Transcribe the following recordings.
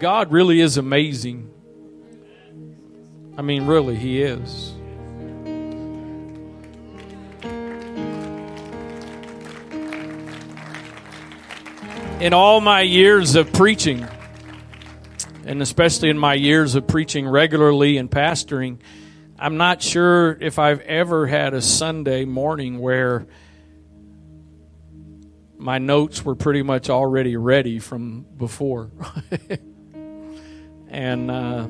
God really is amazing. I mean, really, He is. In all my years of preaching, and especially in my years of preaching regularly and pastoring, I'm not sure if I've ever had a Sunday morning where my notes were pretty much already ready from before. and uh,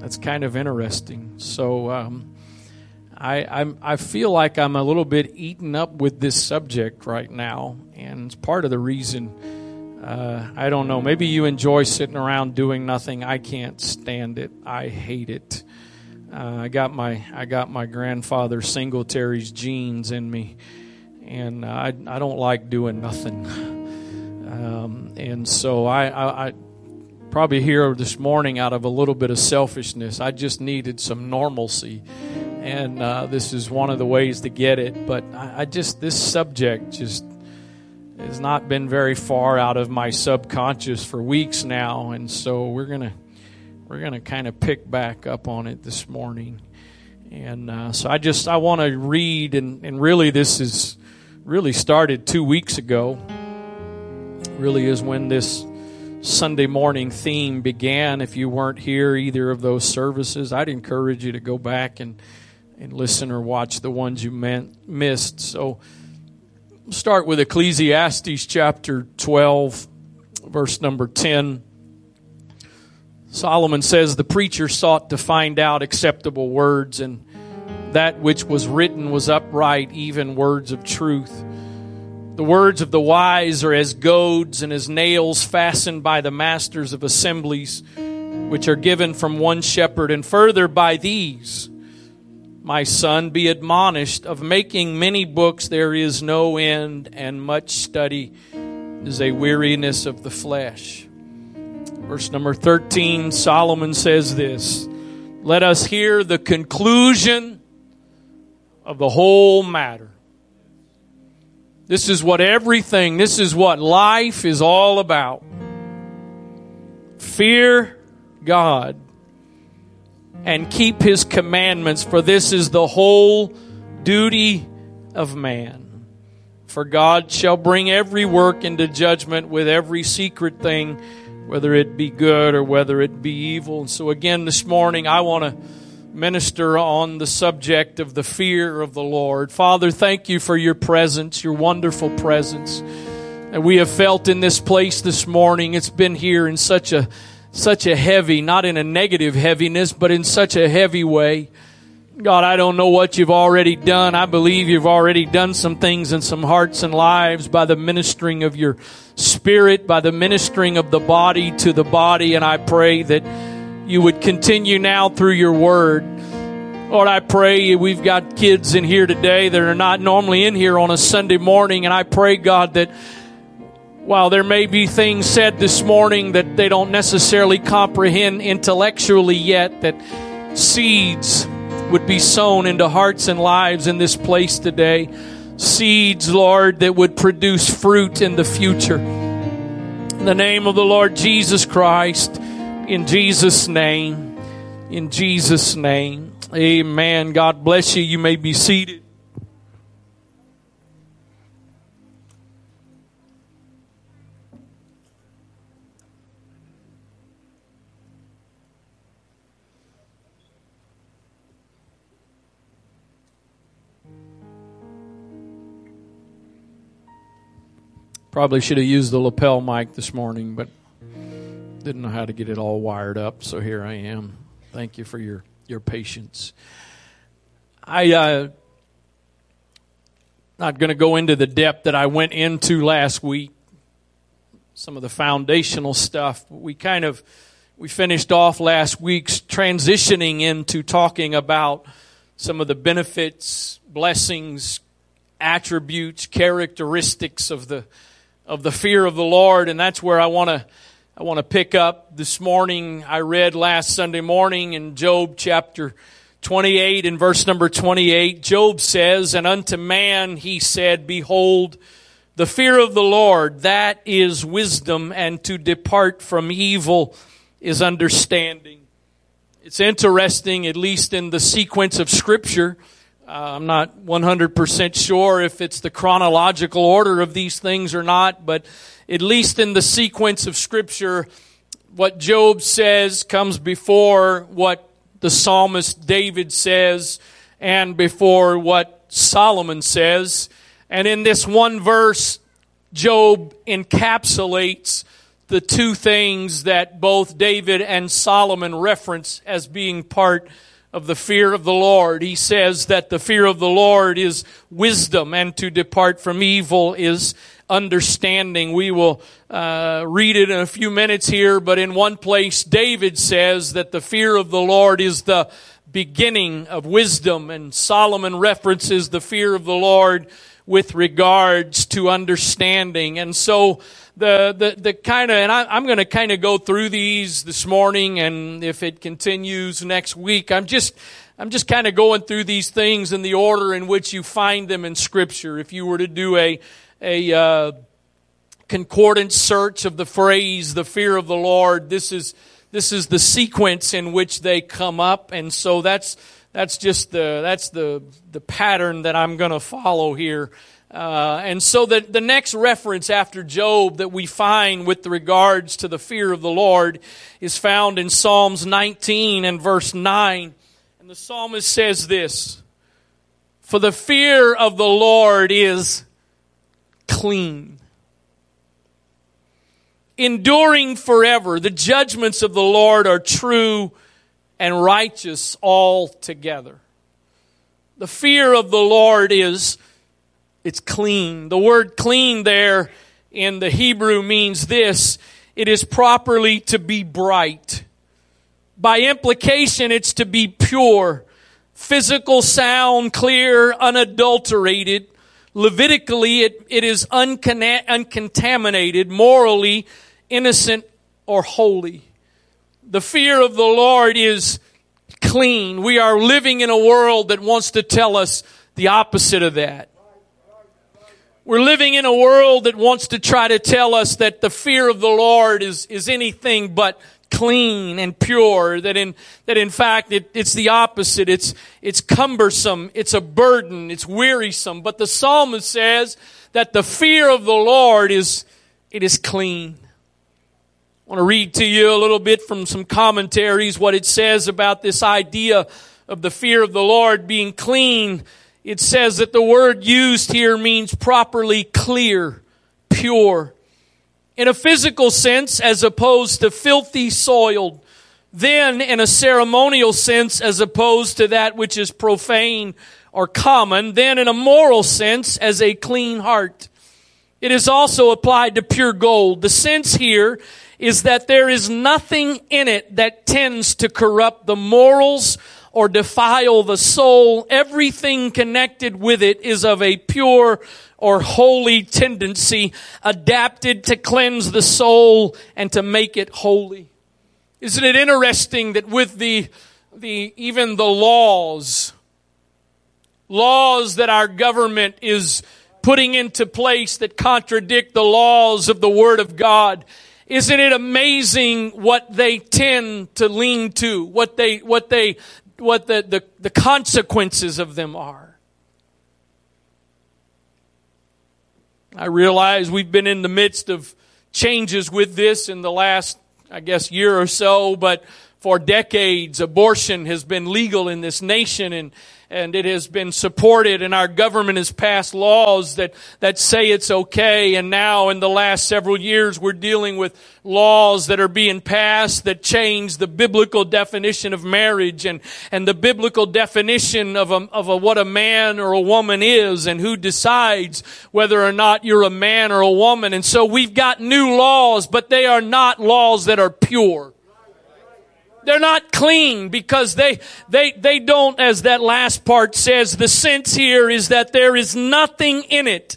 that's kind of interesting. So um, I, I'm, I feel like I'm a little bit eaten up with this subject right now, and it's part of the reason. Uh, I don't know. Maybe you enjoy sitting around doing nothing. I can't stand it. I hate it. Uh, I got my I got my grandfather Singletary's genes in me, and I I don't like doing nothing. Um, and so I, I, I probably here this morning out of a little bit of selfishness. I just needed some normalcy, and uh, this is one of the ways to get it. But I, I just this subject just has not been very far out of my subconscious for weeks now, and so we're gonna we're gonna kind of pick back up on it this morning. And uh, so I just I want to read, and, and really this is really started two weeks ago. Really is when this Sunday morning theme began. If you weren't here either of those services, I'd encourage you to go back and, and listen or watch the ones you meant, missed. So, start with Ecclesiastes chapter 12, verse number 10. Solomon says, The preacher sought to find out acceptable words, and that which was written was upright, even words of truth. The words of the wise are as goads and as nails fastened by the masters of assemblies, which are given from one shepherd. And further, by these, my son, be admonished of making many books there is no end, and much study is a weariness of the flesh. Verse number 13, Solomon says this Let us hear the conclusion of the whole matter. This is what everything, this is what life is all about. Fear God and keep His commandments, for this is the whole duty of man. For God shall bring every work into judgment with every secret thing, whether it be good or whether it be evil. And so, again, this morning, I want to minister on the subject of the fear of the Lord. Father, thank you for your presence, your wonderful presence that we have felt in this place this morning. It's been here in such a such a heavy, not in a negative heaviness, but in such a heavy way. God, I don't know what you've already done. I believe you've already done some things in some hearts and lives by the ministering of your spirit, by the ministering of the body to the body, and I pray that you would continue now through your word. Lord, I pray we've got kids in here today that are not normally in here on a Sunday morning, and I pray, God, that while there may be things said this morning that they don't necessarily comprehend intellectually yet, that seeds would be sown into hearts and lives in this place today. Seeds, Lord, that would produce fruit in the future. In the name of the Lord Jesus Christ, in Jesus' name. In Jesus' name. Amen. God bless you. You may be seated. Probably should have used the lapel mic this morning, but didn't know how to get it all wired up, so here I am. Thank you for your, your patience. I uh not going to go into the depth that I went into last week. Some of the foundational stuff. We kind of we finished off last week's transitioning into talking about some of the benefits, blessings, attributes, characteristics of the of the fear of the Lord, and that's where I want to I want to pick up this morning. I read last Sunday morning in Job chapter 28 and verse number 28. Job says, And unto man he said, Behold, the fear of the Lord, that is wisdom, and to depart from evil is understanding. It's interesting, at least in the sequence of Scripture. Uh, I'm not 100% sure if it's the chronological order of these things or not, but at least in the sequence of Scripture, what Job says comes before what the psalmist David says and before what Solomon says. And in this one verse, Job encapsulates the two things that both David and Solomon reference as being part of the fear of the Lord. He says that the fear of the Lord is wisdom and to depart from evil is understanding. We will uh, read it in a few minutes here, but in one place, David says that the fear of the Lord is the beginning of wisdom, and Solomon references the fear of the Lord with regards to understanding. And so the, the, the kind of, and I, am going to kind of go through these this morning, and if it continues next week, I'm just, I'm just kind of going through these things in the order in which you find them in Scripture. If you were to do a, a, uh, concordance search of the phrase, the fear of the Lord, this is, this is the sequence in which they come up, and so that's, that's just the that's the the pattern that I'm going to follow here. Uh, and so the, the next reference after Job that we find with regards to the fear of the Lord is found in Psalms 19 and verse 9. And the psalmist says this, For the fear of the Lord is clean, enduring forever. The judgments of the Lord are true and righteous altogether. The fear of the Lord is, it's clean. The word clean there in the Hebrew means this, it is properly to be bright. By implication, it's to be pure, physical, sound, clear, unadulterated. Levitically, it, it is uncontaminated, morally innocent or holy. The fear of the Lord is clean. We are living in a world that wants to tell us the opposite of that. We're living in a world that wants to try to tell us that the fear of the Lord is, is anything but clean and pure, that in, that in fact it, it's the opposite. It's, it's cumbersome. It's a burden. It's wearisome. But the psalmist says that the fear of the Lord is, it is clean. I want to read to you a little bit from some commentaries what it says about this idea of the fear of the Lord being clean. It says that the word used here means properly clear, pure. In a physical sense, as opposed to filthy, soiled. Then, in a ceremonial sense, as opposed to that which is profane or common. Then, in a moral sense, as a clean heart. It is also applied to pure gold. The sense here is that there is nothing in it that tends to corrupt the morals or defile the soul. Everything connected with it is of a pure or holy tendency adapted to cleanse the soul and to make it holy. Isn't it interesting that with the, the, even the laws, laws that our government is putting into place that contradict the laws of the Word of God, isn't it amazing what they tend to lean to, what they, what they, what the, the, the consequences of them are? I realize we've been in the midst of changes with this in the last, I guess, year or so, but for decades, abortion has been legal in this nation and and it has been supported and our government has passed laws that, that say it's okay. And now in the last several years, we're dealing with laws that are being passed that change the biblical definition of marriage and, and the biblical definition of a, of a, what a man or a woman is and who decides whether or not you're a man or a woman. And so we've got new laws, but they are not laws that are pure. They're not clean because they, they, they don't, as that last part says, the sense here is that there is nothing in it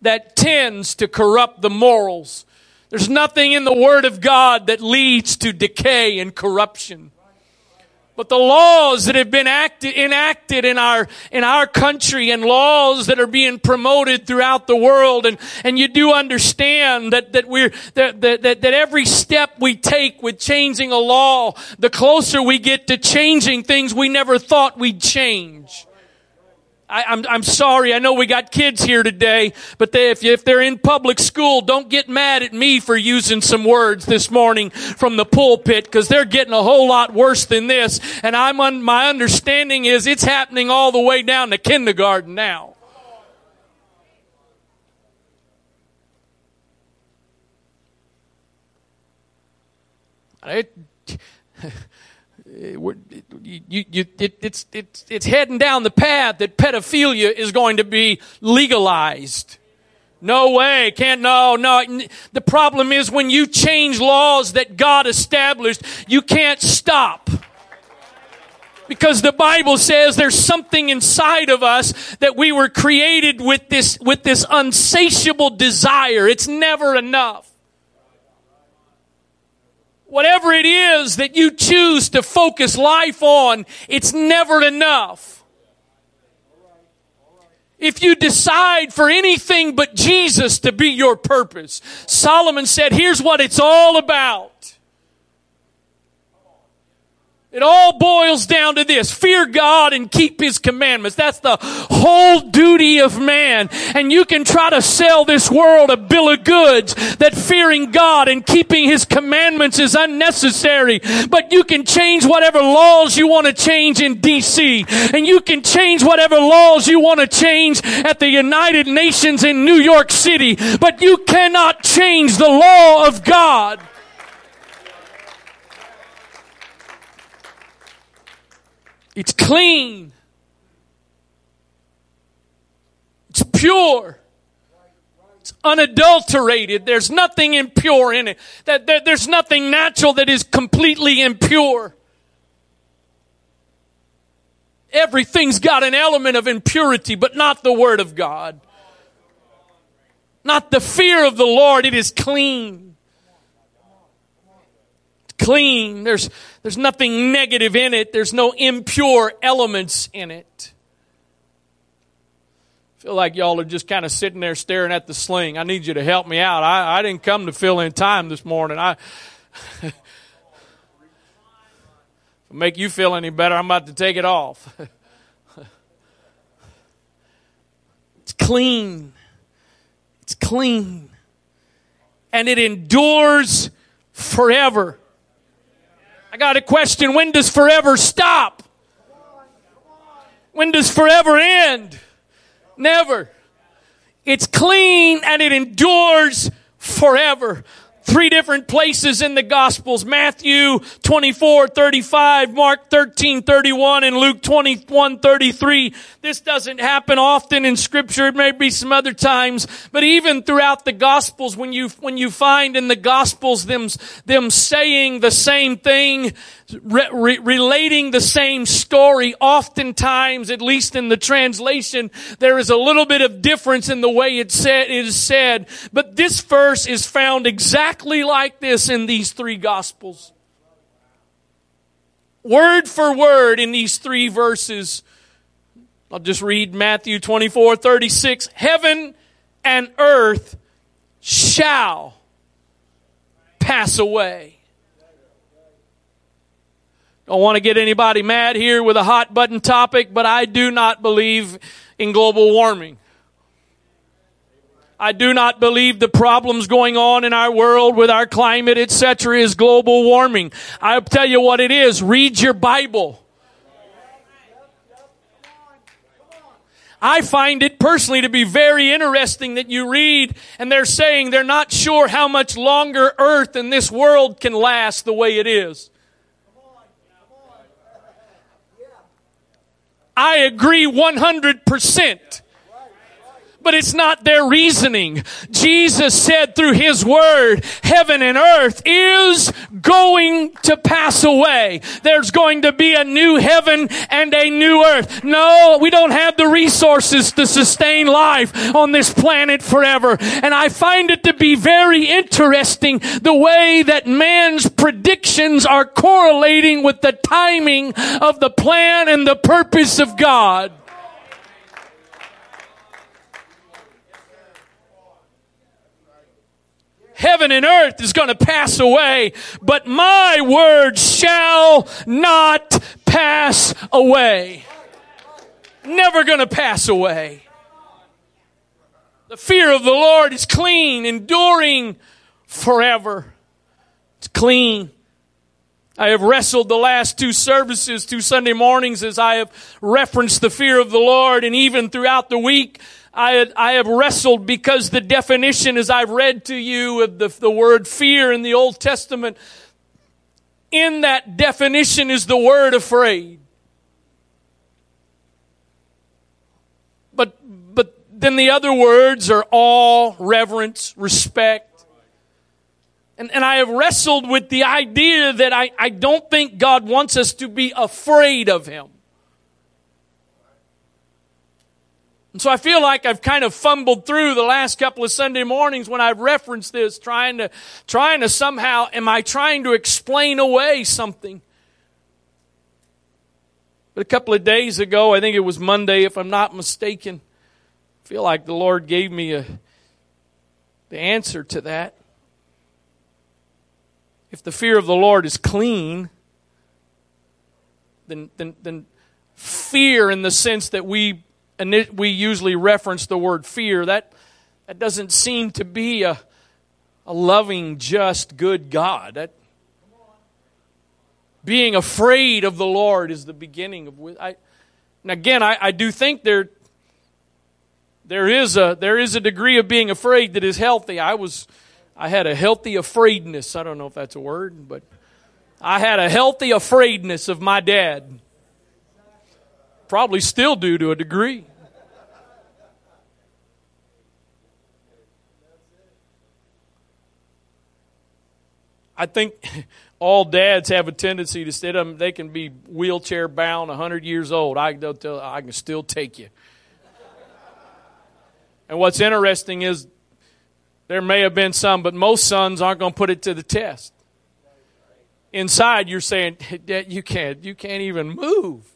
that tends to corrupt the morals. There's nothing in the Word of God that leads to decay and corruption. But the laws that have been acted, enacted in our, in our country and laws that are being promoted throughout the world. And, and you do understand that, that we're, that, that, that, that every step we take with changing a law, the closer we get to changing things we never thought we'd change. I, am I'm, I'm sorry. I know we got kids here today, but they, if, if they're in public school, don't get mad at me for using some words this morning from the pulpit because they're getting a whole lot worse than this. And I'm on, my understanding is it's happening all the way down to kindergarten now. It, you, you, it, it's, it's, it's heading down the path that pedophilia is going to be legalized. No way. Can't, no, no. The problem is when you change laws that God established, you can't stop. Because the Bible says there's something inside of us that we were created with this, with this unsatiable desire. It's never enough. Whatever it is that you choose to focus life on, it's never enough. If you decide for anything but Jesus to be your purpose, Solomon said, here's what it's all about. It all boils down to this. Fear God and keep His commandments. That's the whole duty of man. And you can try to sell this world a bill of goods that fearing God and keeping His commandments is unnecessary. But you can change whatever laws you want to change in DC. And you can change whatever laws you want to change at the United Nations in New York City. But you cannot change the law of God. It's clean. It's pure. It's unadulterated. There's nothing impure in it. That, there's nothing natural that is completely impure. Everything's got an element of impurity, but not the Word of God. Not the fear of the Lord. It is clean clean. There's, there's nothing negative in it. There's no impure elements in it. I feel like y'all are just kind of sitting there staring at the sling. I need you to help me out. I, I didn't come to fill in time this morning. I make you feel any better, I'm about to take it off. it's clean. It's clean. And it endures forever. I got a question. When does forever stop? When does forever end? Never. It's clean and it endures forever three different places in the Gospels Matthew 24 35, Mark 13 31, and Luke 21 33. This doesn't happen often in Scripture. It may be some other times, but even throughout the Gospels, when you, when you find in the Gospels them, them saying the same thing, re- re- relating the same story, oftentimes, at least in the translation, there is a little bit of difference in the way it, said, it is said. But this verse is found exactly like this in these three Gospels. Word for word in these three verses. I'll just read Matthew 24, 36. Heaven and earth shall pass away don't want to get anybody mad here with a hot button topic, but I do not believe in global warming. I do not believe the problems going on in our world with our climate, etc., is global warming. I'll tell you what it is. Read your Bible. I find it personally to be very interesting that you read and they're saying they're not sure how much longer earth and this world can last the way it is. I agree 100%. But it's not their reasoning. Jesus said through His Word, heaven and earth is going to pass away. There's going to be a new heaven and a new earth. No, we don't have the resources to sustain life on this planet forever. And I find it to be very interesting the way that man's predictions are correlating with the timing of the plan and the purpose of God. Heaven and earth is going to pass away, but my word shall not pass away. Never going to pass away. The fear of the Lord is clean, enduring forever. It's clean. I have wrestled the last two services, two Sunday mornings, as I have referenced the fear of the Lord, and even throughout the week, I, I have wrestled because the definition, as I've read to you, of the, the word fear in the Old Testament, in that definition is the word afraid. But, but then the other words are awe, reverence, respect. And, and I have wrestled with the idea that I, I don't think God wants us to be afraid of Him. And so I feel like I've kind of fumbled through the last couple of Sunday mornings when I've referenced this, trying to, trying to somehow, am I trying to explain away something? But a couple of days ago, I think it was Monday, if I'm not mistaken, I feel like the Lord gave me a, the answer to that. If the fear of the Lord is clean, then, then, then fear in the sense that we and we usually reference the word fear, that, that doesn't seem to be a, a loving, just, good God. That, being afraid of the Lord is the beginning of. I, and again, I, I do think there, there is a there is a degree of being afraid that is healthy. I was, I had a healthy afraidness. I don't know if that's a word, but I had a healthy afraidness of my dad probably still do to a degree. I think all dads have a tendency to sit them. They can be wheelchair bound, 100 years old. I, tell, I can still take you. And what's interesting is there may have been some, but most sons aren't going to put it to the test. Inside, you're saying, you can't, you can't even move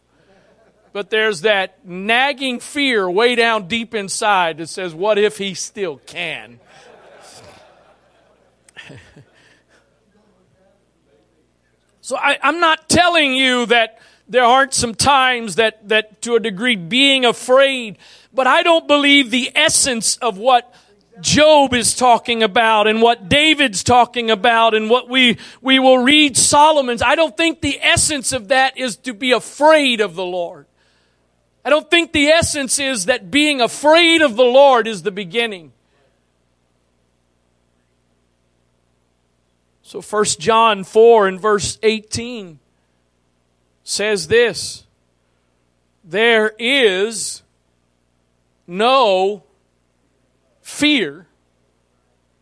but there's that nagging fear way down deep inside that says, What if he still can? So I, am not telling you that there aren't some times that, that, to a degree, being afraid, but I don't believe the essence of what Job is talking about and what David's talking about and what we, we will read Solomon's. I don't think the essence of that is to be afraid of the Lord. I don't think the essence is that being afraid of the Lord is the beginning. So 1 John 4 and verse 18 says this There is no fear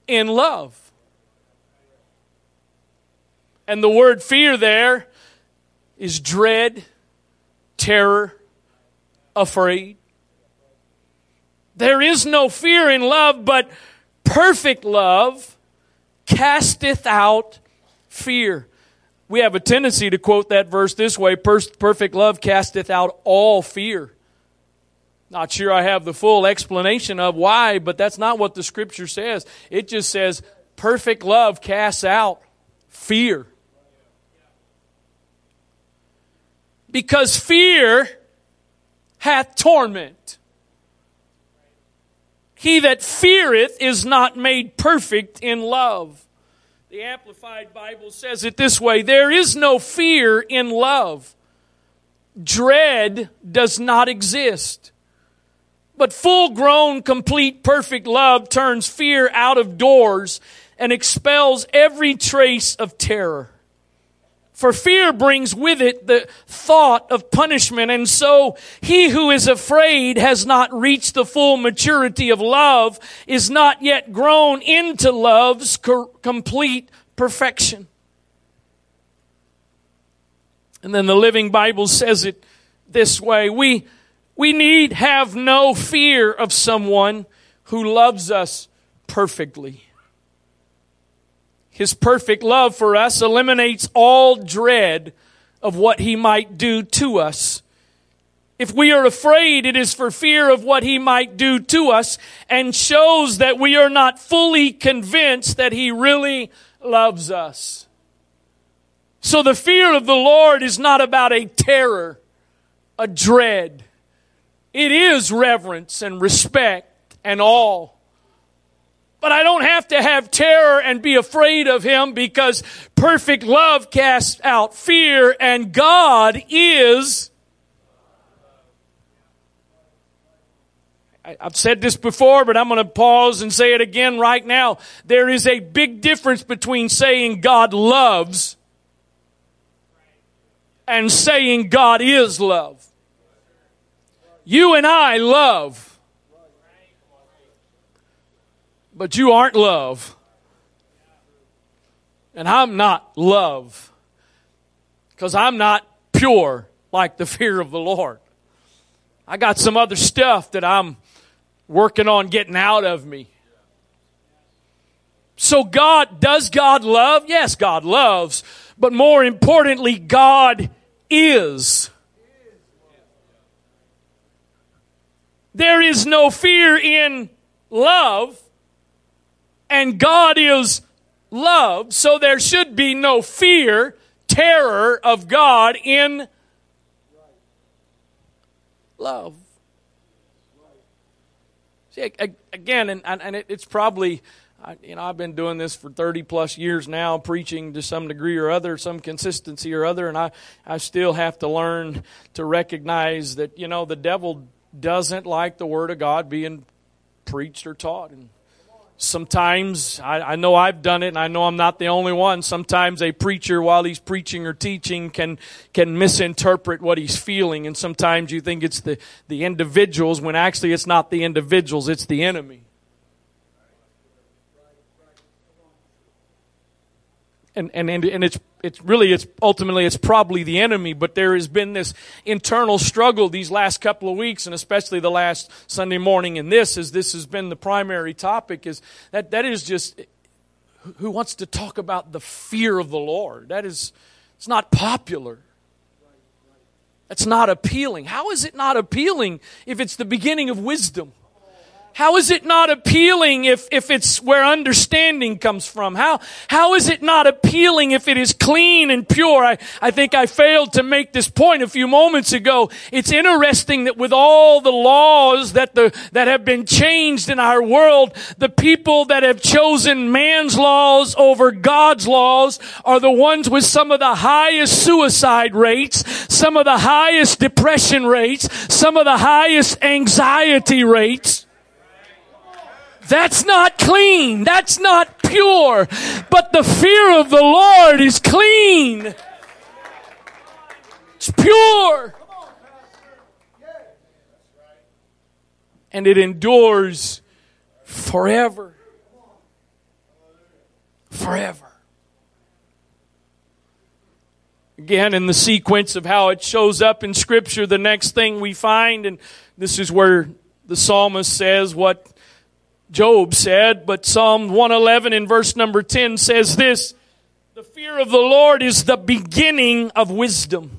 in love. And the word fear there is dread, terror, afraid. There is no fear in love, but perfect love casteth out fear. We have a tendency to quote that verse this way perfect love casteth out all fear. Not sure I have the full explanation of why, but that's not what the scripture says. It just says perfect love casts out fear. Because fear hath torment. He that feareth is not made perfect in love. The Amplified Bible says it this way there is no fear in love. Dread does not exist. But full grown, complete, perfect love turns fear out of doors and expels every trace of terror. For fear brings with it the thought of punishment, and so he who is afraid has not reached the full maturity of love, is not yet grown into love's complete perfection. And then the Living Bible says it this way. We, we need have no fear of someone who loves us perfectly. His perfect love for us eliminates all dread of what he might do to us. If we are afraid, it is for fear of what he might do to us and shows that we are not fully convinced that he really loves us. So the fear of the Lord is not about a terror, a dread. It is reverence and respect and awe. But I don't have to have terror and be afraid of him because perfect love casts out fear and God is I've said this before, but I'm going to pause and say it again right now. There is a big difference between saying God loves and saying God is love. You and I love but you aren't love. And I'm not love. Because I'm not pure like the fear of the Lord. I got some other stuff that I'm working on getting out of me. So God, does God love? Yes, God loves. But more importantly, God is. There is no fear in love and God is love, so there should be no fear, terror of God in love. See, again, and, and it's probably, you know, I've been doing this for 30 plus years now, preaching to some degree or other, some consistency or other, and I, I still have to learn to recognize that, you know, the devil doesn't like the Word of God being preached or taught. And Sometimes, I, I, know I've done it and I know I'm not the only one. Sometimes a preacher, while he's preaching or teaching, can, can misinterpret what he's feeling. And sometimes you think it's the, the individuals when actually it's not the individuals, it's the enemy. and, and, and, and it's, it's really, it's ultimately, it's probably the enemy, but there has been this internal struggle these last couple of weeks, and especially the last Sunday morning in this, as this has been the primary topic, is that, that is just, who wants to talk about the fear of the Lord? That is, it's not popular. It's not appealing. How is it not appealing if it's the beginning of wisdom? How is it not appealing if, if it's where understanding comes from? How, how is it not appealing if it is clean and pure? I, I think I failed to make this point a few moments ago. It's interesting that with all the laws that the, that have been changed in our world, the people that have chosen man's laws over God's laws are the ones with some of the highest suicide rates, some of the highest depression rates, some of the highest anxiety rates. That's not clean. That's not pure. But the fear of the Lord is clean. It's pure. And it endures forever. Forever. Again, in the sequence of how it shows up in Scripture, the next thing we find, and this is where the psalmist says what Job said, but Psalm 111 in verse number 10 says this, the fear of the Lord is the beginning of wisdom.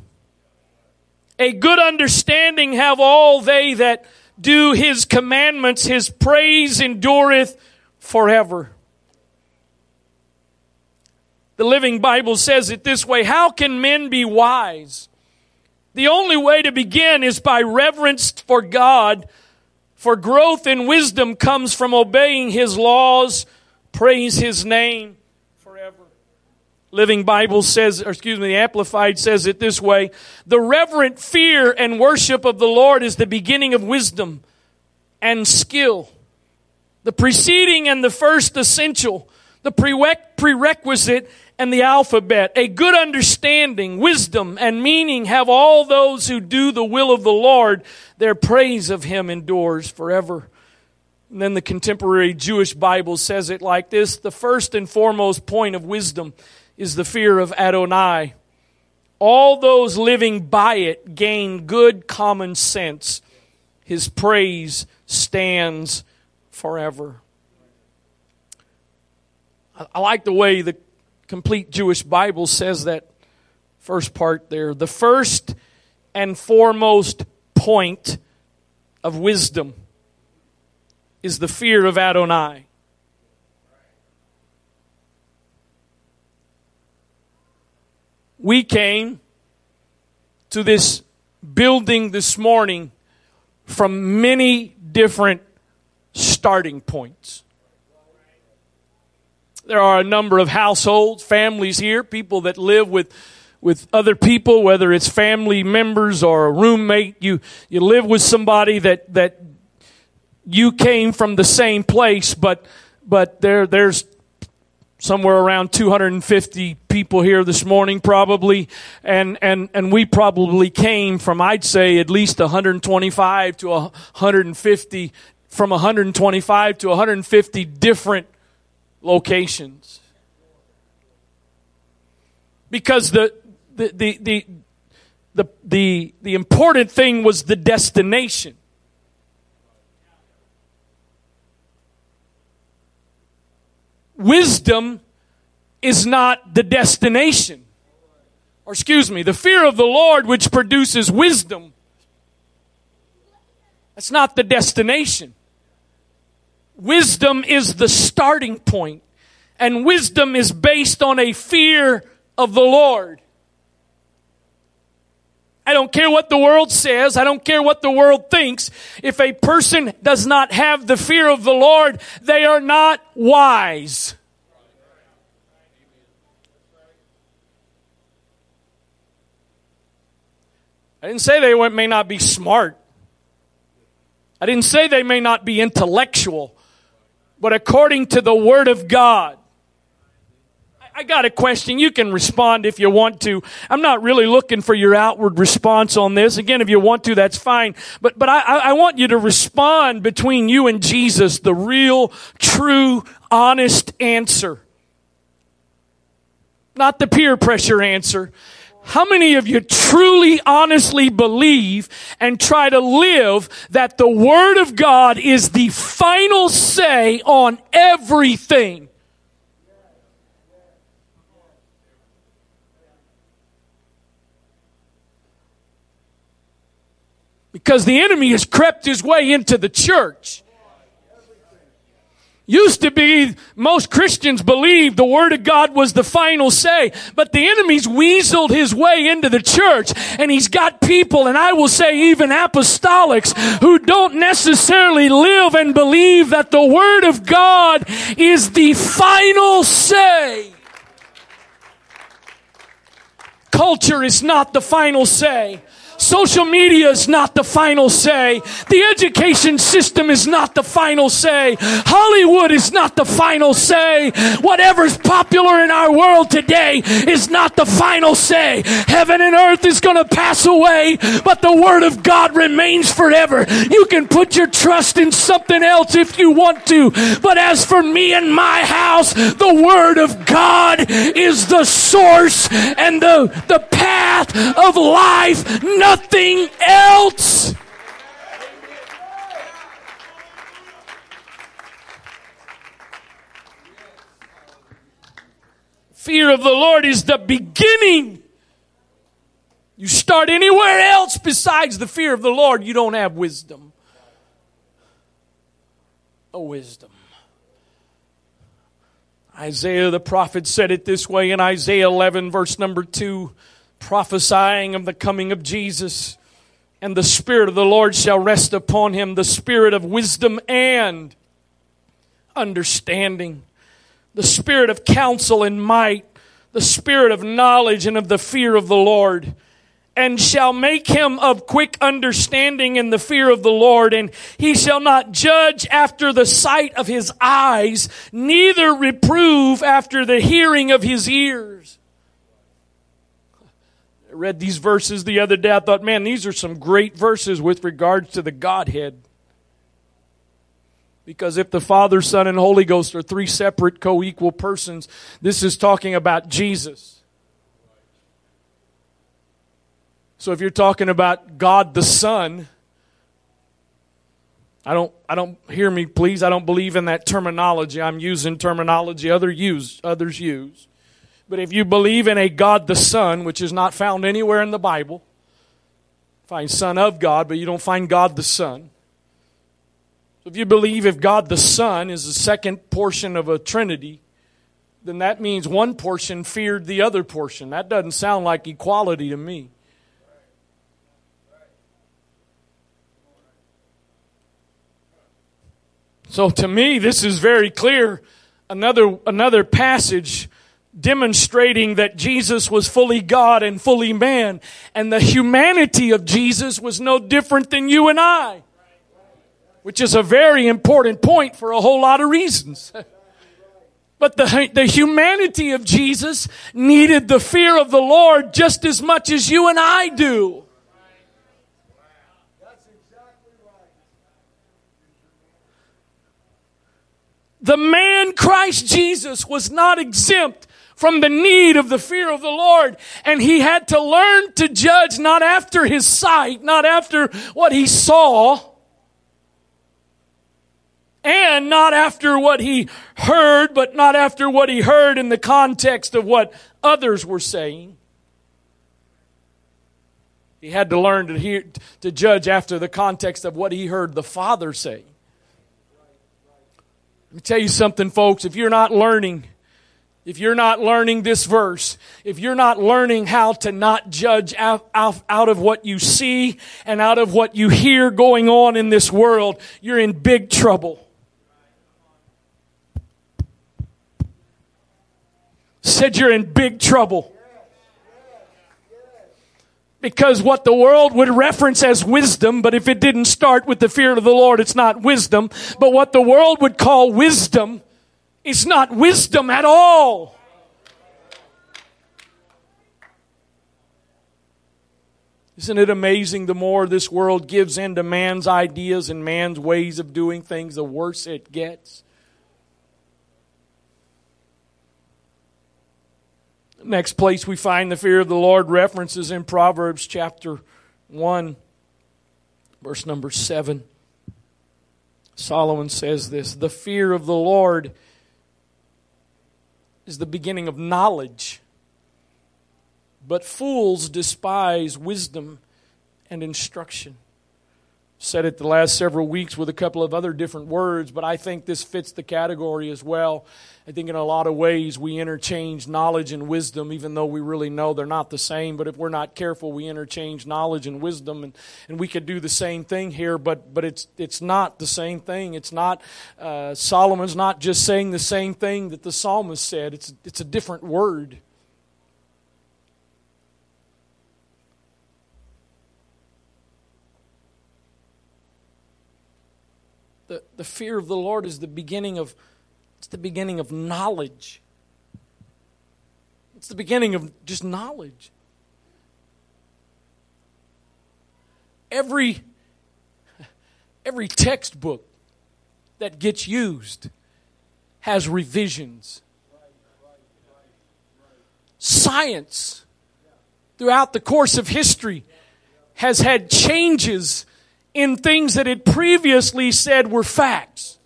A good understanding have all they that do his commandments. His praise endureth forever. The Living Bible says it this way How can men be wise? The only way to begin is by reverence for God for growth in wisdom comes from obeying His laws. Praise His name forever. Living Bible says, or excuse me, the Amplified says it this way. The reverent fear and worship of the Lord is the beginning of wisdom and skill. The preceding and the first essential, the prerequisite and the alphabet. A good understanding, wisdom, and meaning have all those who do the will of the Lord. Their praise of him endures forever. And then the contemporary Jewish Bible says it like this The first and foremost point of wisdom is the fear of Adonai. All those living by it gain good common sense. His praise stands forever. I like the way the complete Jewish Bible says that first part there. The first and foremost point of wisdom is the fear of Adonai. We came to this building this morning from many different starting points. There are a number of households, families here, people that live with with other people, whether it's family members or a roommate, you you live with somebody that that you came from the same place, but but there there's somewhere around 250 people here this morning probably. And and and we probably came from I'd say at least 125 to 150 from 125 to 150 different locations. Because the, the, the, the, the, the, the important thing was the destination. Wisdom is not the destination. Or excuse me, the fear of the Lord which produces wisdom. That's not the destination. Wisdom is the starting point, and wisdom is based on a fear of the Lord. I don't care what the world says. I don't care what the world thinks. If a person does not have the fear of the Lord, they are not wise. I didn't say they may not be smart. I didn't say they may not be intellectual but according to the Word of God. I got a question. You can respond if you want to. I'm not really looking for your outward response on this. Again, if you want to, that's fine. But, but I, I want you to respond between you and Jesus, the real, true, honest answer. Not the peer pressure answer. How many of you truly, honestly believe and try to live that the Word of God is the final say on everything? Because the enemy has crept his way into the church. Used to be, most Christians believed the Word of God was the final say, but the enemy's weaseled his way into the church, and he's got people, and I will say even apostolics, who don't necessarily live and believe that the Word of God is the final say. Culture is not the final say. Social media is not the final say. The education system is not the final say. Hollywood is not the final say. Whatever's popular in our world today is not the final say. Heaven and earth is going to pass away, but the word of God remains forever. You can put your trust in something else if you want to, but as for me and my house, the word of God is the source and the, the path of life nothing else. Fear of the Lord is the beginning. You start anywhere else besides the fear of the Lord, you don't have wisdom. No wisdom. Isaiah the prophet said it this way in Isaiah 11, verse number 2 prophesying of the coming of Jesus. And the Spirit of the Lord shall rest upon him, the Spirit of wisdom and understanding, the Spirit of counsel and might, the Spirit of knowledge and of the fear of the Lord. and shall make him of quick understanding in the fear of the Lord, and he shall not judge after the sight of his eyes, neither reprove after the hearing of his ears. Read these verses the other day. I thought, man, these are some great verses with regards to the Godhead. Because if the Father, Son, and Holy Ghost are three separate co equal persons, this is talking about Jesus. So if you're talking about God the Son, I don't, I don't hear me, please. I don't believe in that terminology. I'm using terminology other use, others use. But if you believe in a God the Son, which is not found anywhere in the Bible, find Son of God, but you don't find God the Son. So If you believe if God the Son is the second portion of a Trinity, then that means one portion feared the other portion. That doesn't sound like equality to me. So to me, this is very clear. Another, another passage demonstrating that Jesus was fully God and fully man. And the humanity of Jesus was no different than you and I which is a very important point for a whole lot of reasons. But the, the humanity of Jesus needed the fear of the Lord just as much as you and I do. The man Christ Jesus was not exempt from the need of the fear of the Lord. And he had to learn to judge not after his sight, not after what he saw, and not after what he heard, but not after what he heard in the context of what others were saying. He had to learn to hear, to judge after the context of what he heard the Father say. Let me tell you something, folks. If you're not learning, if you're not learning this verse, if you're not learning how to not judge out, out, out, of what you see and out of what you hear going on in this world, you're in big trouble. said you're in big trouble. Because what the world would reference as wisdom, but if it didn't start with the fear of the Lord, it's not wisdom. But what the world would call wisdom is not wisdom at all. Isn't it amazing the more this world gives in to man's ideas and man's ways of doing things, the worse it gets? Next place we find the fear of the Lord references in Proverbs chapter 1, verse number 7. Solomon says this The fear of the Lord is the beginning of knowledge, but fools despise wisdom and instruction said it the last several weeks with a couple of other different words, but I think this fits the category as well. I think in a lot of ways we interchange knowledge and wisdom, even though we really know they're not the same. But if we're not careful, we interchange knowledge and wisdom, and, and we could do the same thing here, but, but it's, it's not the same thing. It's not, uh, Solomon's not just saying the same thing that the psalmist said, it's, it's a different word. The, the fear of the Lord is the beginning of it's the beginning of knowledge. It's the beginning of just knowledge. Every every textbook that gets used has revisions. Science throughout the course of history has had changes in things that it previously said were facts.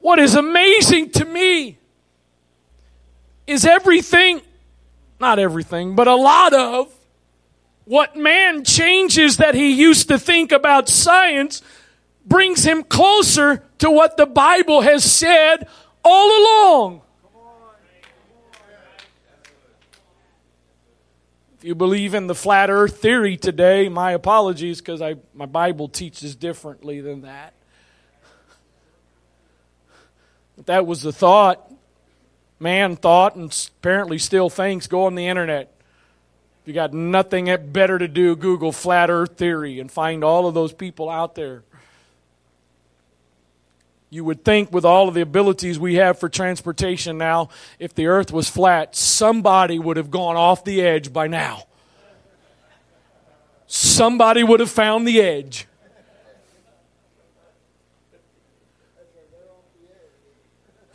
What is amazing to me is everything, not everything, but a lot of what man changes that he used to think about science brings him closer to what the Bible has said all along. You believe in the flat earth theory today, my apologies because my Bible teaches differently than that. But that was the thought. Man thought, and apparently still thinks, go on the internet. If you got nothing better to do, Google flat earth theory and find all of those people out there. You would think, with all of the abilities we have for transportation now, if the earth was flat, somebody would have gone off the edge by now. Somebody would have found the edge.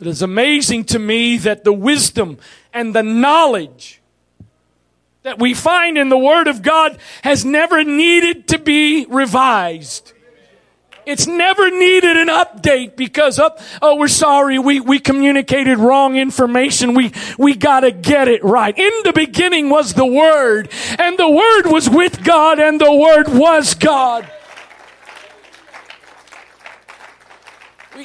It is amazing to me that the wisdom and the knowledge that we find in the Word of God has never needed to be revised. It's never needed an update because of, oh, we're sorry, we, we communicated wrong information. We, we gotta get it right. In the beginning was the Word, and the Word was with God, and the Word was God.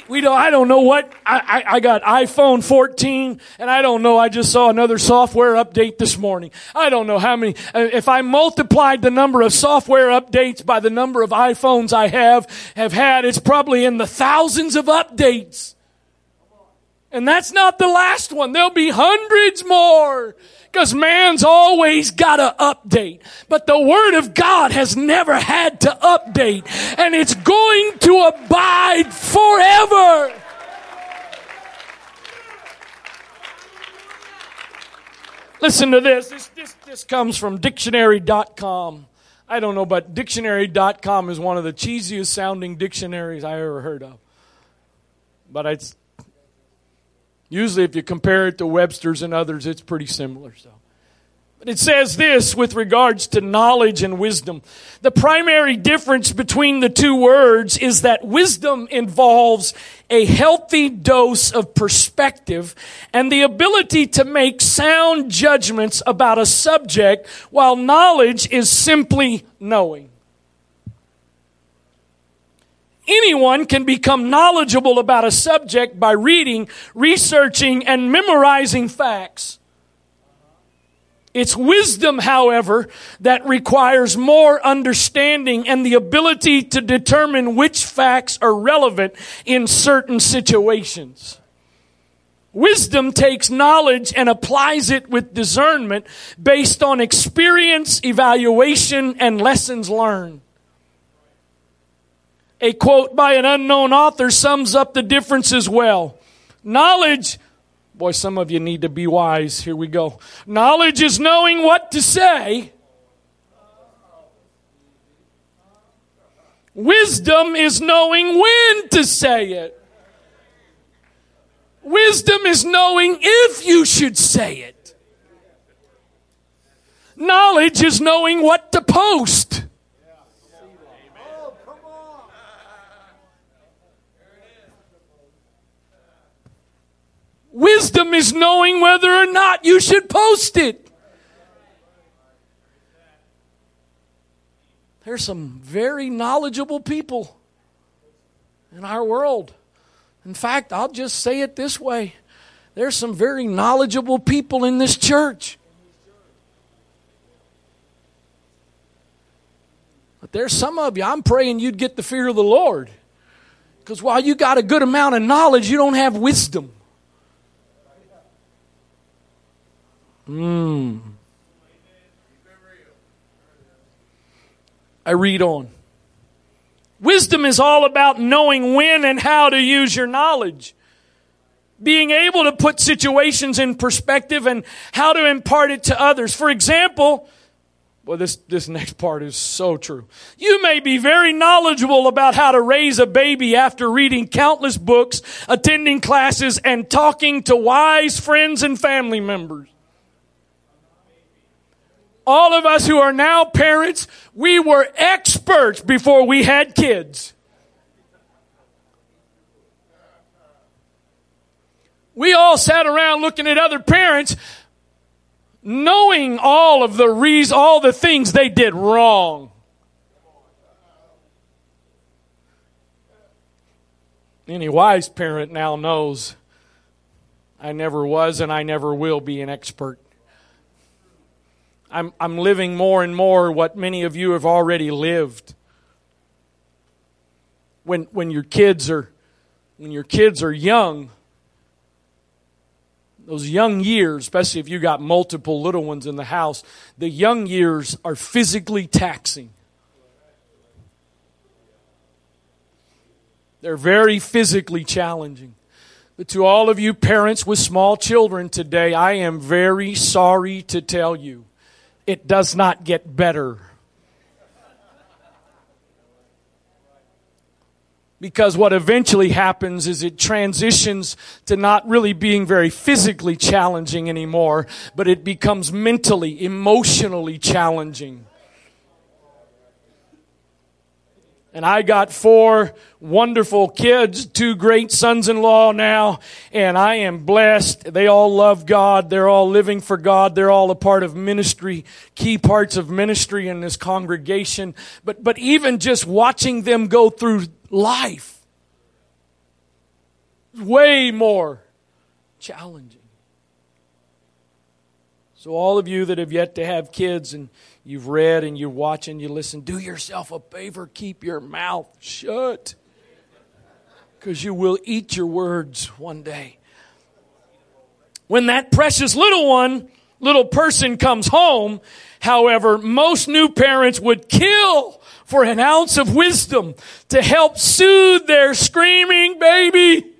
We don't, I don't know what, I, I, I, got iPhone 14 and I don't know, I just saw another software update this morning. I don't know how many, uh, if I multiplied the number of software updates by the number of iPhones I have, have had, it's probably in the thousands of updates. And that's not the last one. There'll be hundreds more. Because man's always got to update. But the Word of God has never had to update. And it's going to abide forever. Listen to this. This, this, this comes from dictionary.com. I don't know, but dictionary.com is one of the cheesiest sounding dictionaries I ever heard of. But it's Usually, if you compare it to Webster's and others, it's pretty similar. So. But it says this with regards to knowledge and wisdom. The primary difference between the two words is that wisdom involves a healthy dose of perspective and the ability to make sound judgments about a subject while knowledge is simply knowing. Anyone can become knowledgeable about a subject by reading, researching, and memorizing facts. It's wisdom, however, that requires more understanding and the ability to determine which facts are relevant in certain situations. Wisdom takes knowledge and applies it with discernment based on experience, evaluation, and lessons learned. A quote by an unknown author sums up the difference as well. Knowledge, boy, some of you need to be wise. Here we go. Knowledge is knowing what to say. Wisdom is knowing when to say it. Wisdom is knowing if you should say it. Knowledge is knowing what to post. Wisdom is knowing whether or not you should post it. There's some very knowledgeable people in our world. In fact, I'll just say it this way there's some very knowledgeable people in this church. But there's some of you, I'm praying you'd get the fear of the Lord. Because while you got a good amount of knowledge, you don't have wisdom. Hmm. I read on. Wisdom is all about knowing when and how to use your knowledge. Being able to put situations in perspective and how to impart it to others. For example, well, this, this next part is so true. You may be very knowledgeable about how to raise a baby after reading countless books, attending classes, and talking to wise friends and family members all of us who are now parents, we were experts before we had kids. We all sat around looking at other parents, knowing all of the reasons, all the things they did wrong. Any wise parent now knows I never was and I never will be an expert. I'm, I'm living more and more what many of you have already lived. When, when your kids are when your kids are young, those young years, especially if you got multiple little ones in the house, the young years are physically taxing. They're very physically challenging. But to all of you parents with small children today, I am very sorry to tell you, it does not get better. Because what eventually happens is it transitions to not really being very physically challenging anymore, but it becomes mentally, emotionally challenging. And I got four wonderful kids, two great sons-in-law now, and I am blessed. They all love God. They're all living for God. They're all a part of ministry, key parts of ministry in this congregation. But, but even just watching them go through life, way more challenging. So all of you that have yet to have kids and you've read and you're watching, you listen, do yourself a favor, keep your mouth shut. Because you will eat your words one day. When that precious little one, little person comes home, however, most new parents would kill for an ounce of wisdom to help soothe their screaming baby.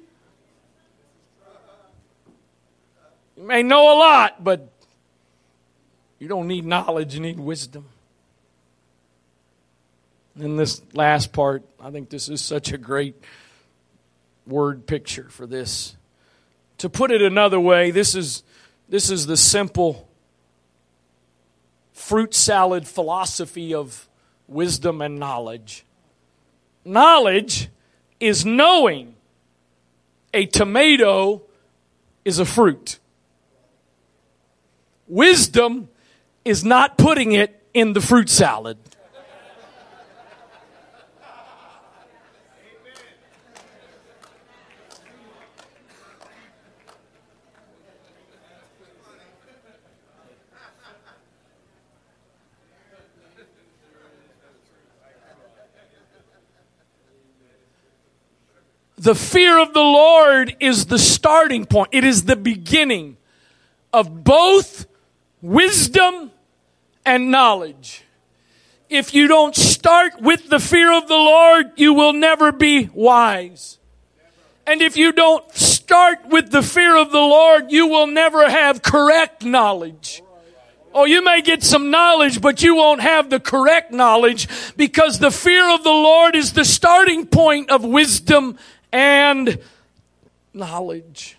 You may know a lot, but you don't need knowledge, you need wisdom. And this last part, I think this is such a great word picture for this. To put it another way, this is, this is the simple fruit salad philosophy of wisdom and knowledge. Knowledge is knowing a tomato is a fruit. Wisdom is not putting it in the fruit salad. The fear of the Lord is the starting point. It is the beginning of both wisdom and knowledge. If you don't start with the fear of the Lord, you will never be wise. And if you don't start with the fear of the Lord, you will never have correct knowledge. Oh, you may get some knowledge, but you won't have the correct knowledge because the fear of the Lord is the starting point of wisdom and knowledge.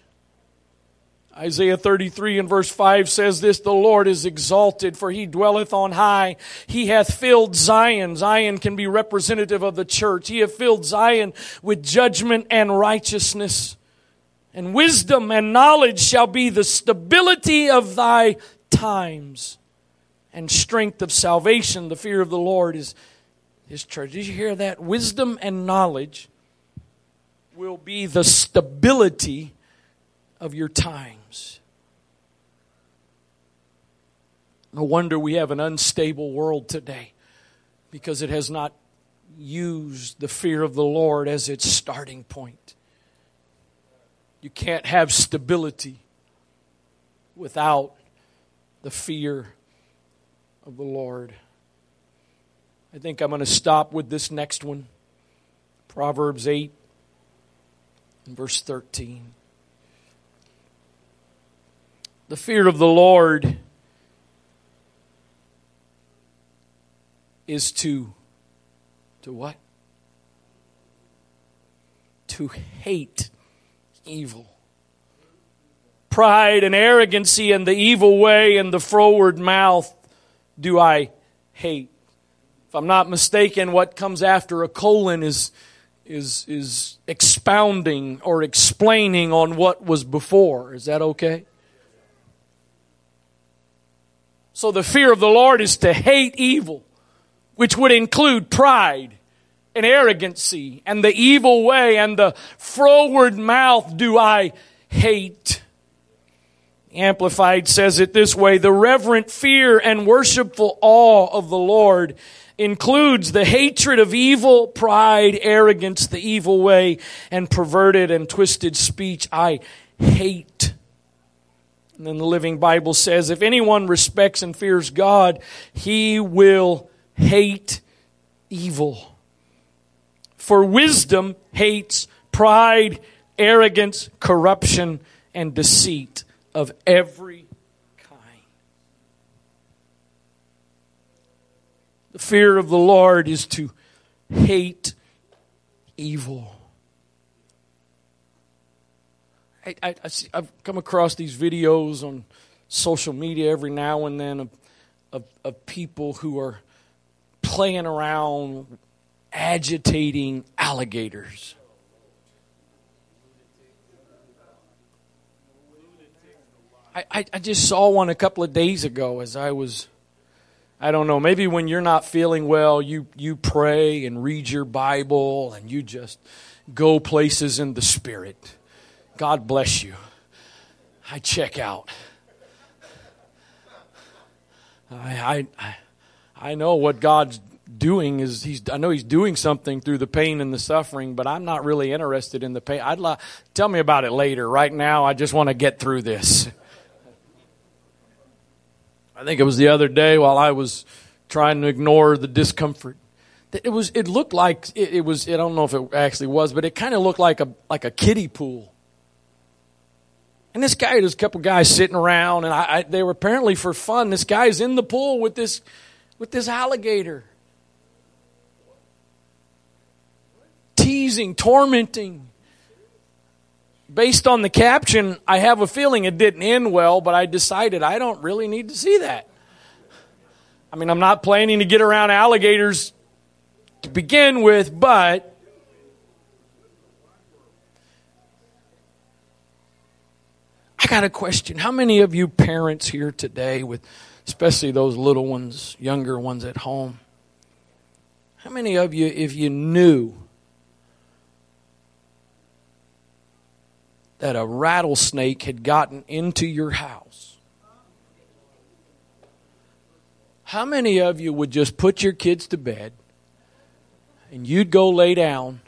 Isaiah 33 and verse 5 says this, the Lord is exalted for he dwelleth on high. He hath filled Zion. Zion can be representative of the church. He hath filled Zion with judgment and righteousness. And wisdom and knowledge shall be the stability of thy times and strength of salvation. The fear of the Lord is his church. Did you hear that? Wisdom and knowledge will be the stability of your times. No wonder we have an unstable world today because it has not used the fear of the Lord as its starting point. You can't have stability without the fear of the Lord. I think I'm going to stop with this next one Proverbs 8 and verse 13. The fear of the Lord is to to what? To hate evil. Pride and arrogancy and the evil way and the froward mouth do I hate. If I'm not mistaken, what comes after a colon is is is expounding or explaining on what was before. Is that okay? So the fear of the Lord is to hate evil, which would include pride and arrogancy and the evil way and the froward mouth do I hate. Amplified says it this way, the reverent fear and worshipful awe of the Lord includes the hatred of evil, pride, arrogance, the evil way, and perverted and twisted speech. I hate And then the Living Bible says, if anyone respects and fears God, he will hate evil. For wisdom hates pride, arrogance, corruption, and deceit of every kind. The fear of the Lord is to hate evil. I, I, I've come across these videos on social media every now and then of, of, of people who are playing around agitating alligators. I, I, just saw one a couple of days ago as I was I don't know, maybe when you're not feeling well, you, you pray and read your Bible and you just go places in the Spirit. God bless you. I check out. I, I, I know what God's doing is he's I know he's doing something through the pain and the suffering, but I'm not really interested in the pain. I'd like tell me about it later. Right now, I just want to get through this. I think it was the other day while I was trying to ignore the discomfort. That it was. It looked like it, it was. I don't know if it actually was, but it kind of looked like a like a kiddie pool. And this guy, there's a couple guys sitting around, and I, I, they were apparently for fun. This guy's in the pool with this with this alligator, teasing, tormenting based on the caption, I have a feeling it didn't end well, but I decided I don't really need to see that. I mean, I'm not planning to get around alligators to begin with, but I got a question. How many of you parents here today, with especially those little ones, younger ones at home, how many of you, if you knew that a rattlesnake had gotten into your house, how many of you would just put your kids to bed and you'd go lay down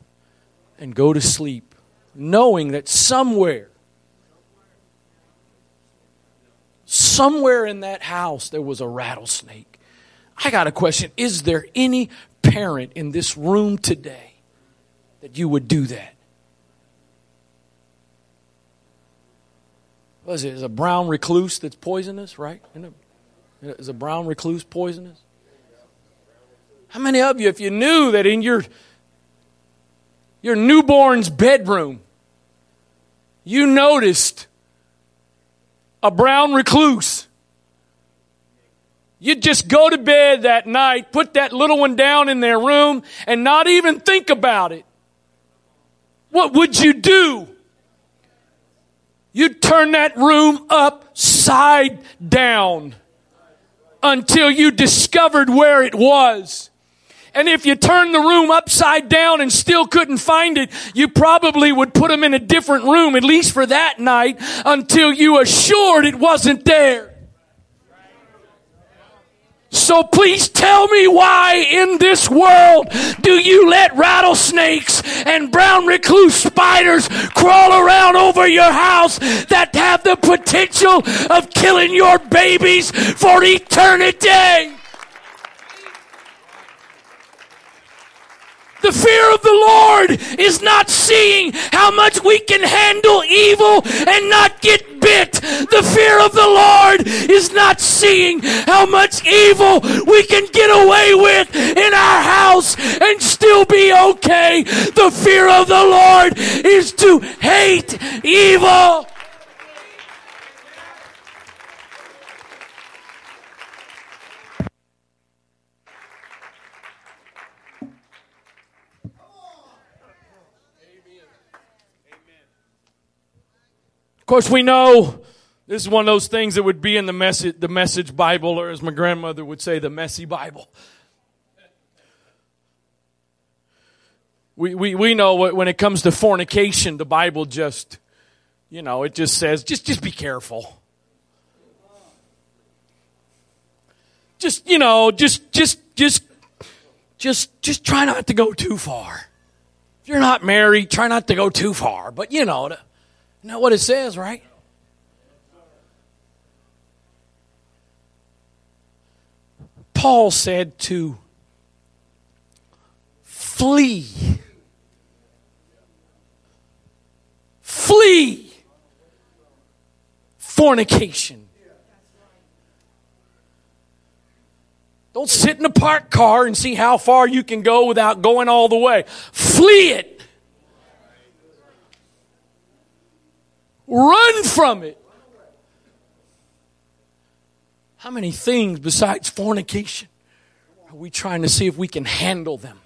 and go to sleep, knowing that somewhere, somewhere in that house there was a rattlesnake? I got a question. Is there any parent in this room today that you would do that? What is it? Is a brown recluse that's poisonous, right? Is a brown recluse poisonous? How many of you, if you knew that in your your newborn's bedroom, you noticed a brown recluse, you'd just go to bed that night, put that little one down in their room, and not even think about it. What would you do? You'd turn that room upside down until you discovered where it was. And if you turned the room upside down and still couldn't find it, you probably would put them in a different room, at least for that night, until you assured it wasn't there. So please tell me why in this world do you let rattlesnakes and brown recluse spiders crawl around over your house that have the potential of killing your babies for eternity? The fear of the Lord is not seeing how much we can handle evil and not get bit. The fear of the Lord is not seeing how much evil we can get away with in our house and still be okay. The fear of the Lord is to hate evil. Course, we know this is one of those things that would be in the message, the message Bible, or as my grandmother would say, the messy Bible. We, we, we know when it comes to fornication, the Bible just, you know, it just says, just, just be careful. Just, you know, just, just, just, just, just try not to go too far. If you're not married, try not to go too far. But, you know, not what it says, right? Paul said to flee. Flee fornication. Don't sit in a parked car and see how far you can go without going all the way. Flee it. Run from it. How many things besides fornication are we trying to see if we can handle them?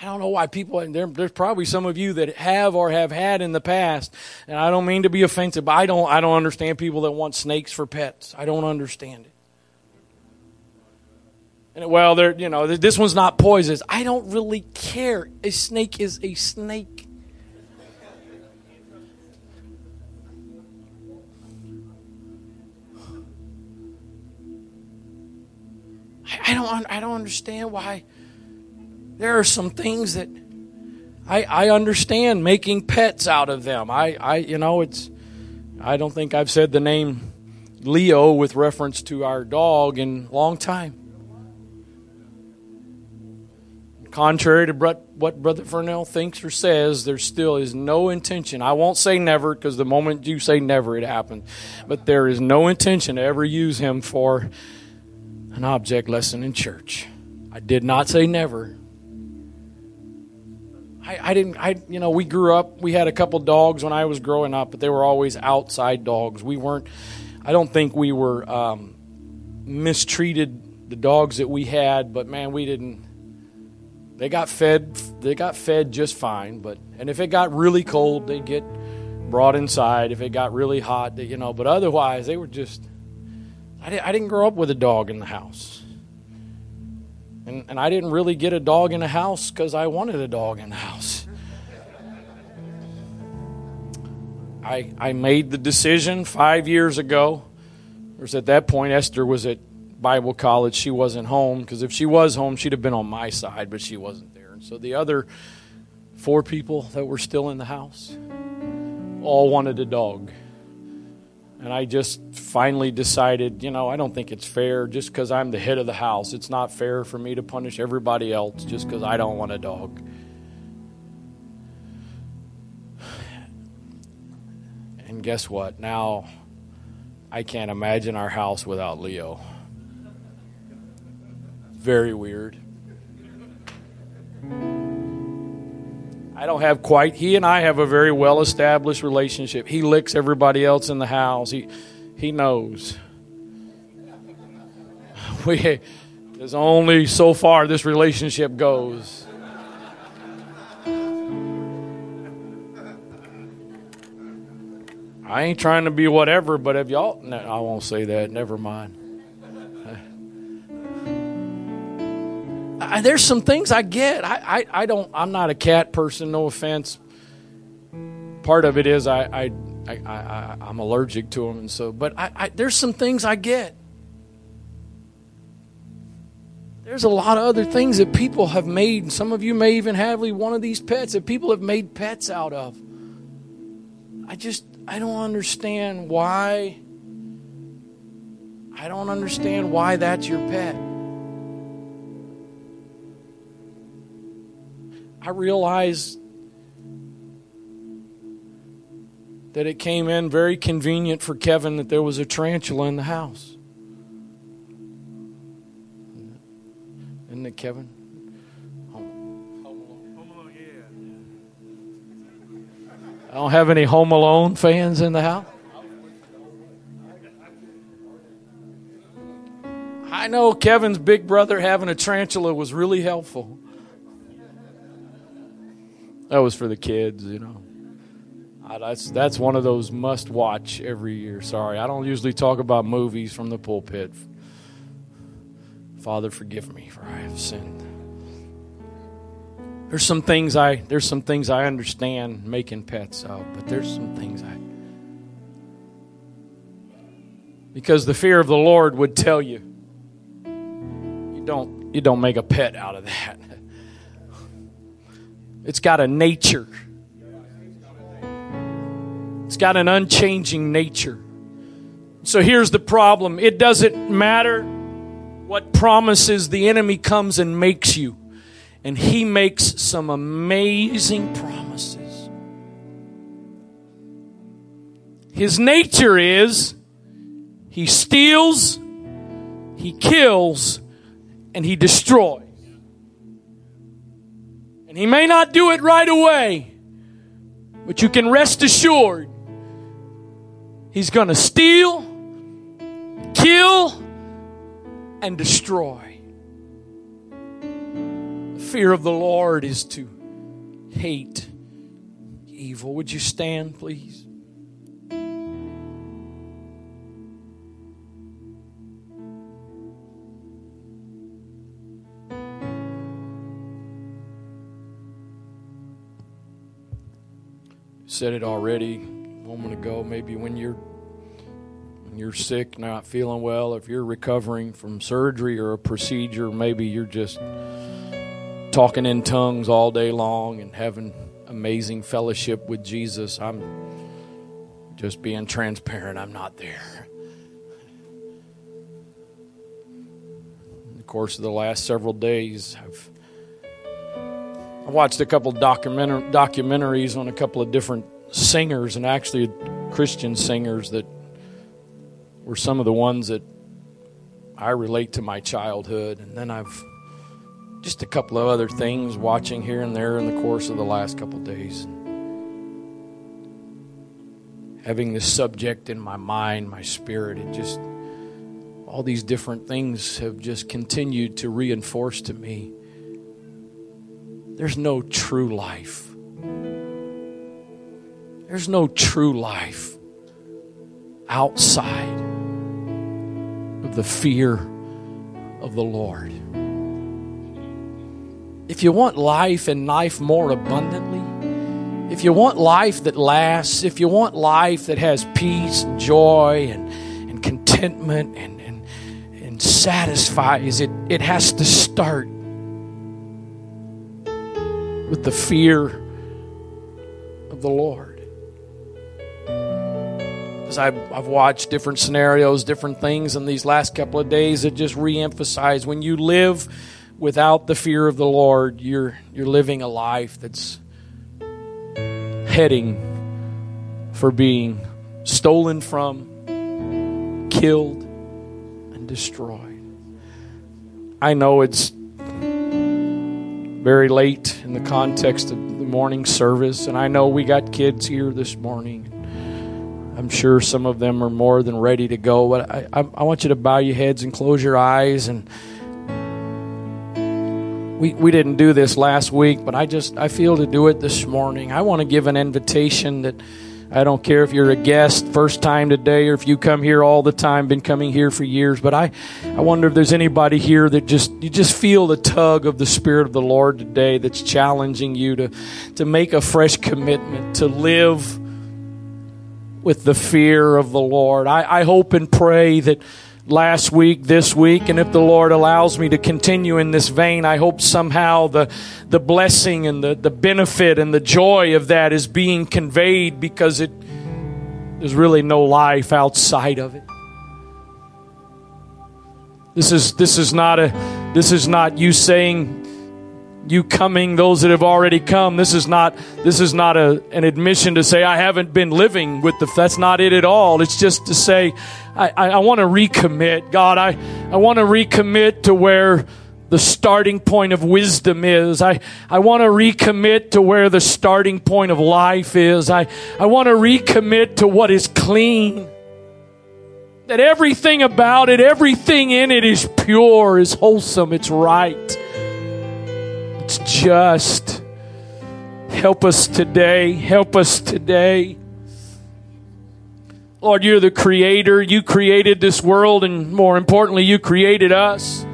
I don't know why people, and there, there's probably some of you that have or have had in the past, and I don't mean to be offensive, but I don't, I don't understand people that want snakes for pets. I don't understand it. And well, they're, you know, this one's not poisonous. I don't really care. A snake is a snake. I don't, I don't understand why there are some things that I, I understand making pets out of them. I, I, you know, it's, I don't think I've said the name Leo with reference to our dog in a long time. Contrary to what Brother Fernell thinks or says, there still is no intention. I won't say never because the moment you say never, it happens. But there is no intention to ever use him for an object lesson in church. I did not say never. I, I didn't, I, you know, we grew up, we had a couple dogs when I was growing up, but they were always outside dogs. We weren't, I don't think we were um, mistreated the dogs that we had, but man, we didn't, they got fed, they got fed just fine, but, and if it got really cold, they'd get brought inside. If it got really hot, they, you know, but otherwise, they were just, I, I didn't grow up with a dog in the house. And, and I didn't really get a dog in the house because I wanted a dog in the house. I, I made the decision five years ago. Or at that point, Esther was at Bible college. She wasn't home because if she was home, she'd have been on my side, but she wasn't there. And so the other four people that were still in the house all wanted a dog. And I just finally decided, you know, I don't think it's fair just because I'm the head of the house. It's not fair for me to punish everybody else just because I don't want a dog. And guess what? Now I can't imagine our house without Leo. Very weird. I don't have quite. He and I have a very well established relationship. He licks everybody else in the house. He he knows. We there's only so far this relationship goes. I ain't trying to be whatever, but if y'all, no, I won't say that. Never mind. I, there's some things I get. I, I, I don't. I'm not a cat person. No offense. Part of it is I, I, I, I I'm allergic to them, and so. But I, I, there's some things I get. There's a lot of other things that people have made. Some of you may even have one of these pets that people have made pets out of. I just I don't understand why. I don't understand why that's your pet. I realized that it came in very convenient for Kevin that there was a tarantula in the house. Isn't it, Kevin? Home alone, yeah. I don't have any Home Alone fans in the house. I know Kevin's big brother having a tarantula was really helpful. That was for the kids, you know. That's that's one of those must watch every year. Sorry, I don't usually talk about movies from the pulpit. Father, forgive me for I have sinned. There's some things I there's some things I understand making pets of, but there's some things I because the fear of the Lord would tell you you don't you don't make a pet out of that. It's got a nature. It's got an unchanging nature. So here's the problem it doesn't matter what promises the enemy comes and makes you, and he makes some amazing promises. His nature is he steals, he kills, and he destroys. And he may not do it right away, but you can rest assured he's going to steal, kill, and destroy. The fear of the Lord is to hate evil. Would you stand, please? Said it already a moment ago. Maybe when you're you're sick, not feeling well, if you're recovering from surgery or a procedure, maybe you're just talking in tongues all day long and having amazing fellowship with Jesus. I'm just being transparent, I'm not there. In the course of the last several days, I've I watched a couple documentar- documentaries on a couple of different singers and actually Christian singers that were some of the ones that I relate to my childhood. And then I've just a couple of other things watching here and there in the course of the last couple of days. Having this subject in my mind, my spirit, it just, all these different things have just continued to reinforce to me there's no true life. There's no true life outside of the fear of the Lord. If you want life and life more abundantly, if you want life that lasts, if you want life that has peace and joy and, and contentment and, and, and satisfies, it, it has to start with the fear of the Lord. Cuz I've, I've watched different scenarios, different things in these last couple of days that just reemphasize when you live without the fear of the Lord, you're, you're living a life that's heading for being stolen from, killed, and destroyed. I know it's very late in the context of the morning service, and I know we got kids here this morning. I'm sure some of them are more than ready to go. But I, I, I want you to bow your heads and close your eyes. And we, we didn't do this last week, but I just I feel to do it this morning. I want to give an invitation that I don't care if you're a guest first time today or if you come here all the time, been coming here for years. But I, I wonder if there's anybody here that just you just feel the tug of the Spirit of the Lord today that's challenging you to to make a fresh commitment to live with the fear of the Lord. I, I hope and pray that last week, this week, and if the Lord allows me to continue in this vein, I hope somehow the, the blessing and the, the benefit and the joy of that is being conveyed because it there's really no life outside of it. This is this is not a this is not you saying you coming, those that have already come. This is not this is not a, an admission to say I haven't been living with the. That's not it at all. It's just to say I, I, I want to recommit. God, I I want to recommit to where the starting point of wisdom is. I, I want to recommit to where the starting point of life is. I, I want to recommit to what is clean. That everything about it, everything in it is pure, is wholesome, it's right it's just. Help us today. Help us today. Lord, you're the creator. You created this world, and more importantly, you created us.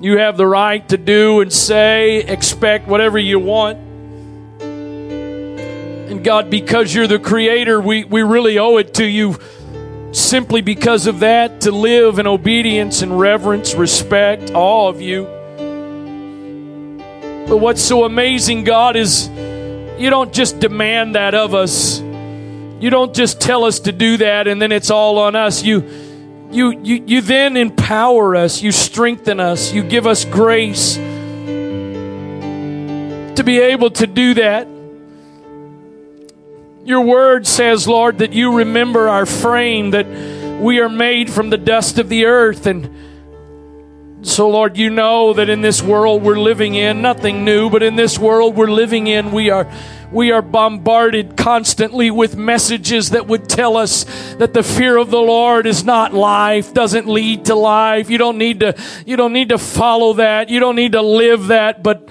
You have the right to do and say, expect whatever you want. And God, because you're the creator, we, we really owe it to you simply because of that to live in obedience and reverence, respect, all of you. But what's so amazing, God, is you don't just demand that of us. you don't just tell us to do that and then it's all on us. You, you, you, you then empower us, you strengthen us, you give us grace to be able to do that. Your word says, Lord, that you remember our frame, that we are made from the dust of the earth. And so, Lord, you know that in this world we're living in, nothing new, but in this world we're living in, we are we are bombarded constantly with messages that would tell us that the fear of the Lord is not life, doesn't lead to life. You don't need to, you don't need to follow that. You don't need to live that, but,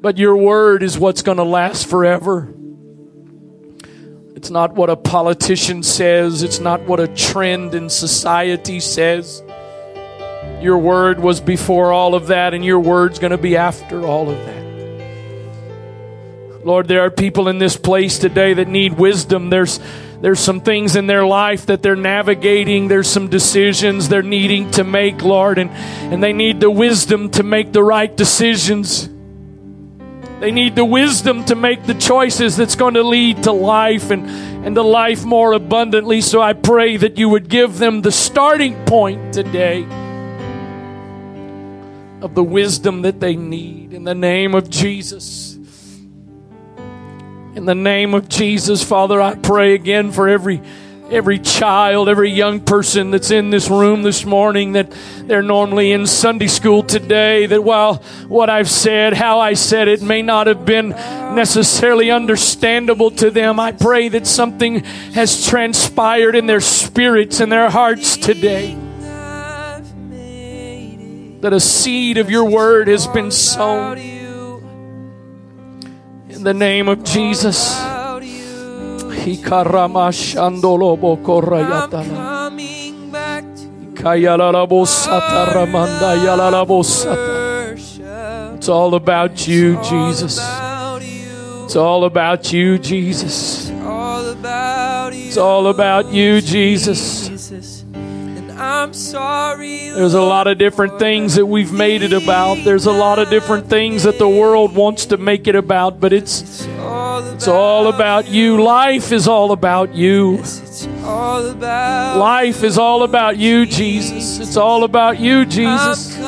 but your word is what's going to last forever. It's not what a politician says. It's not what a trend in society says. Your word was before all of that, and your word's going to be after all of that. Lord, there are people in this place today that need wisdom. There's there's some things in their life that they're navigating. There's some decisions they're needing to make, Lord, and, and they need the wisdom to make the right decisions. They need the wisdom to make the choices that's going to lead to life and, and to life more abundantly. So I pray that you would give them the starting point today of the wisdom that they need in the name of Jesus. In the name of Jesus, Father, I pray again for every every child, every young person that's in this room this morning that they're normally in Sunday school today, that while what I've said, how I said it may not have been necessarily understandable to them, I pray that something has transpired in their spirits and their hearts today. That a seed of your word has been sown in the name of Jesus. It's all about you, Jesus. It's all about you, Jesus. It's all about you, Jesus. I'm sorry. There's a lot of different things that we've made it about. There's a lot of different things that the world wants to make it about, but it's it's all about you. Life is all about you. Life is all about you, Jesus. It's all about you, Jesus. It's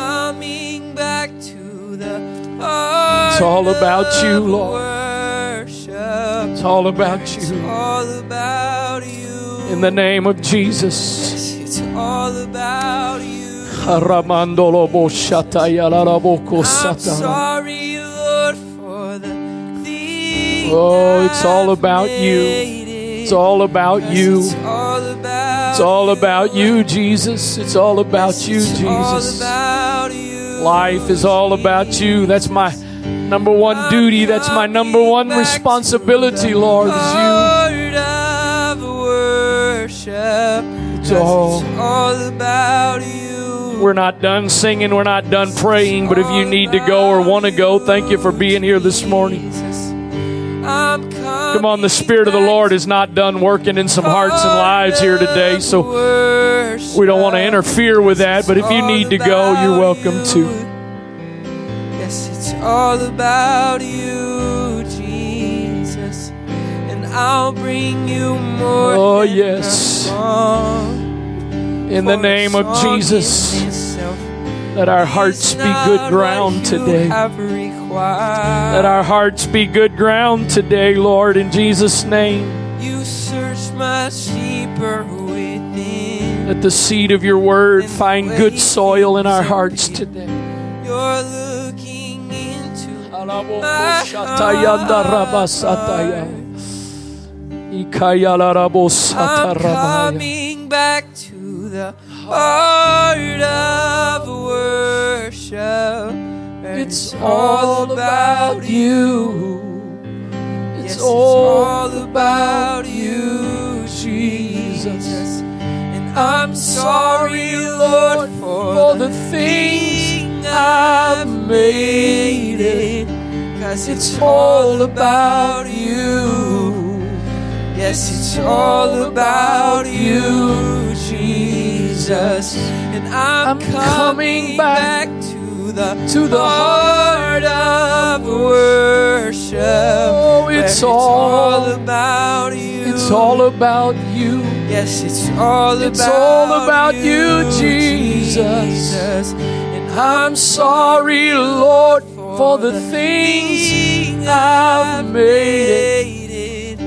all about you, Lord. It's all about you. In the name of Jesus. It's all about you. I'm sorry, Lord, for the thing Oh, it's all about you. It's all about you. It's all about you, Jesus. It's all about you, Jesus. Life is all about you. That's my number one duty. That's my number one responsibility, Lord, is you. It's all, all about you. We're not done singing, we're not done praying, but if you need to go or want to go, thank you for being here this morning. Come on, the Spirit of the Lord is not done working in some hearts and lives here today, so we don't want to interfere with that, but if you need to go, you're welcome to. Yes, it's all about you, Jesus, and I'll bring you more. Oh, yes in the name of Jesus. Let our hearts be good ground today. Let our hearts be good ground today, Lord, in Jesus' name. You search much deeper within. Let the seed of your word find good soil in our hearts today. You're looking into my I'm coming back the heart of worship. It's all about you. It's all about you, Jesus. And I'm sorry, Lord, for the thing I've made it. Cause it's all about you. Yes, it's all about you, Jesus. And I'm, I'm coming back to the to the heart of worship. Oh, it's all, it's all about you. It's It's all about you. Yes, it's all It's about all about you, Jesus. And I'm sorry, Lord, for the things I've made it.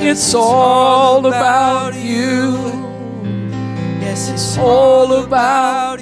It's all about you. Yes, it's all about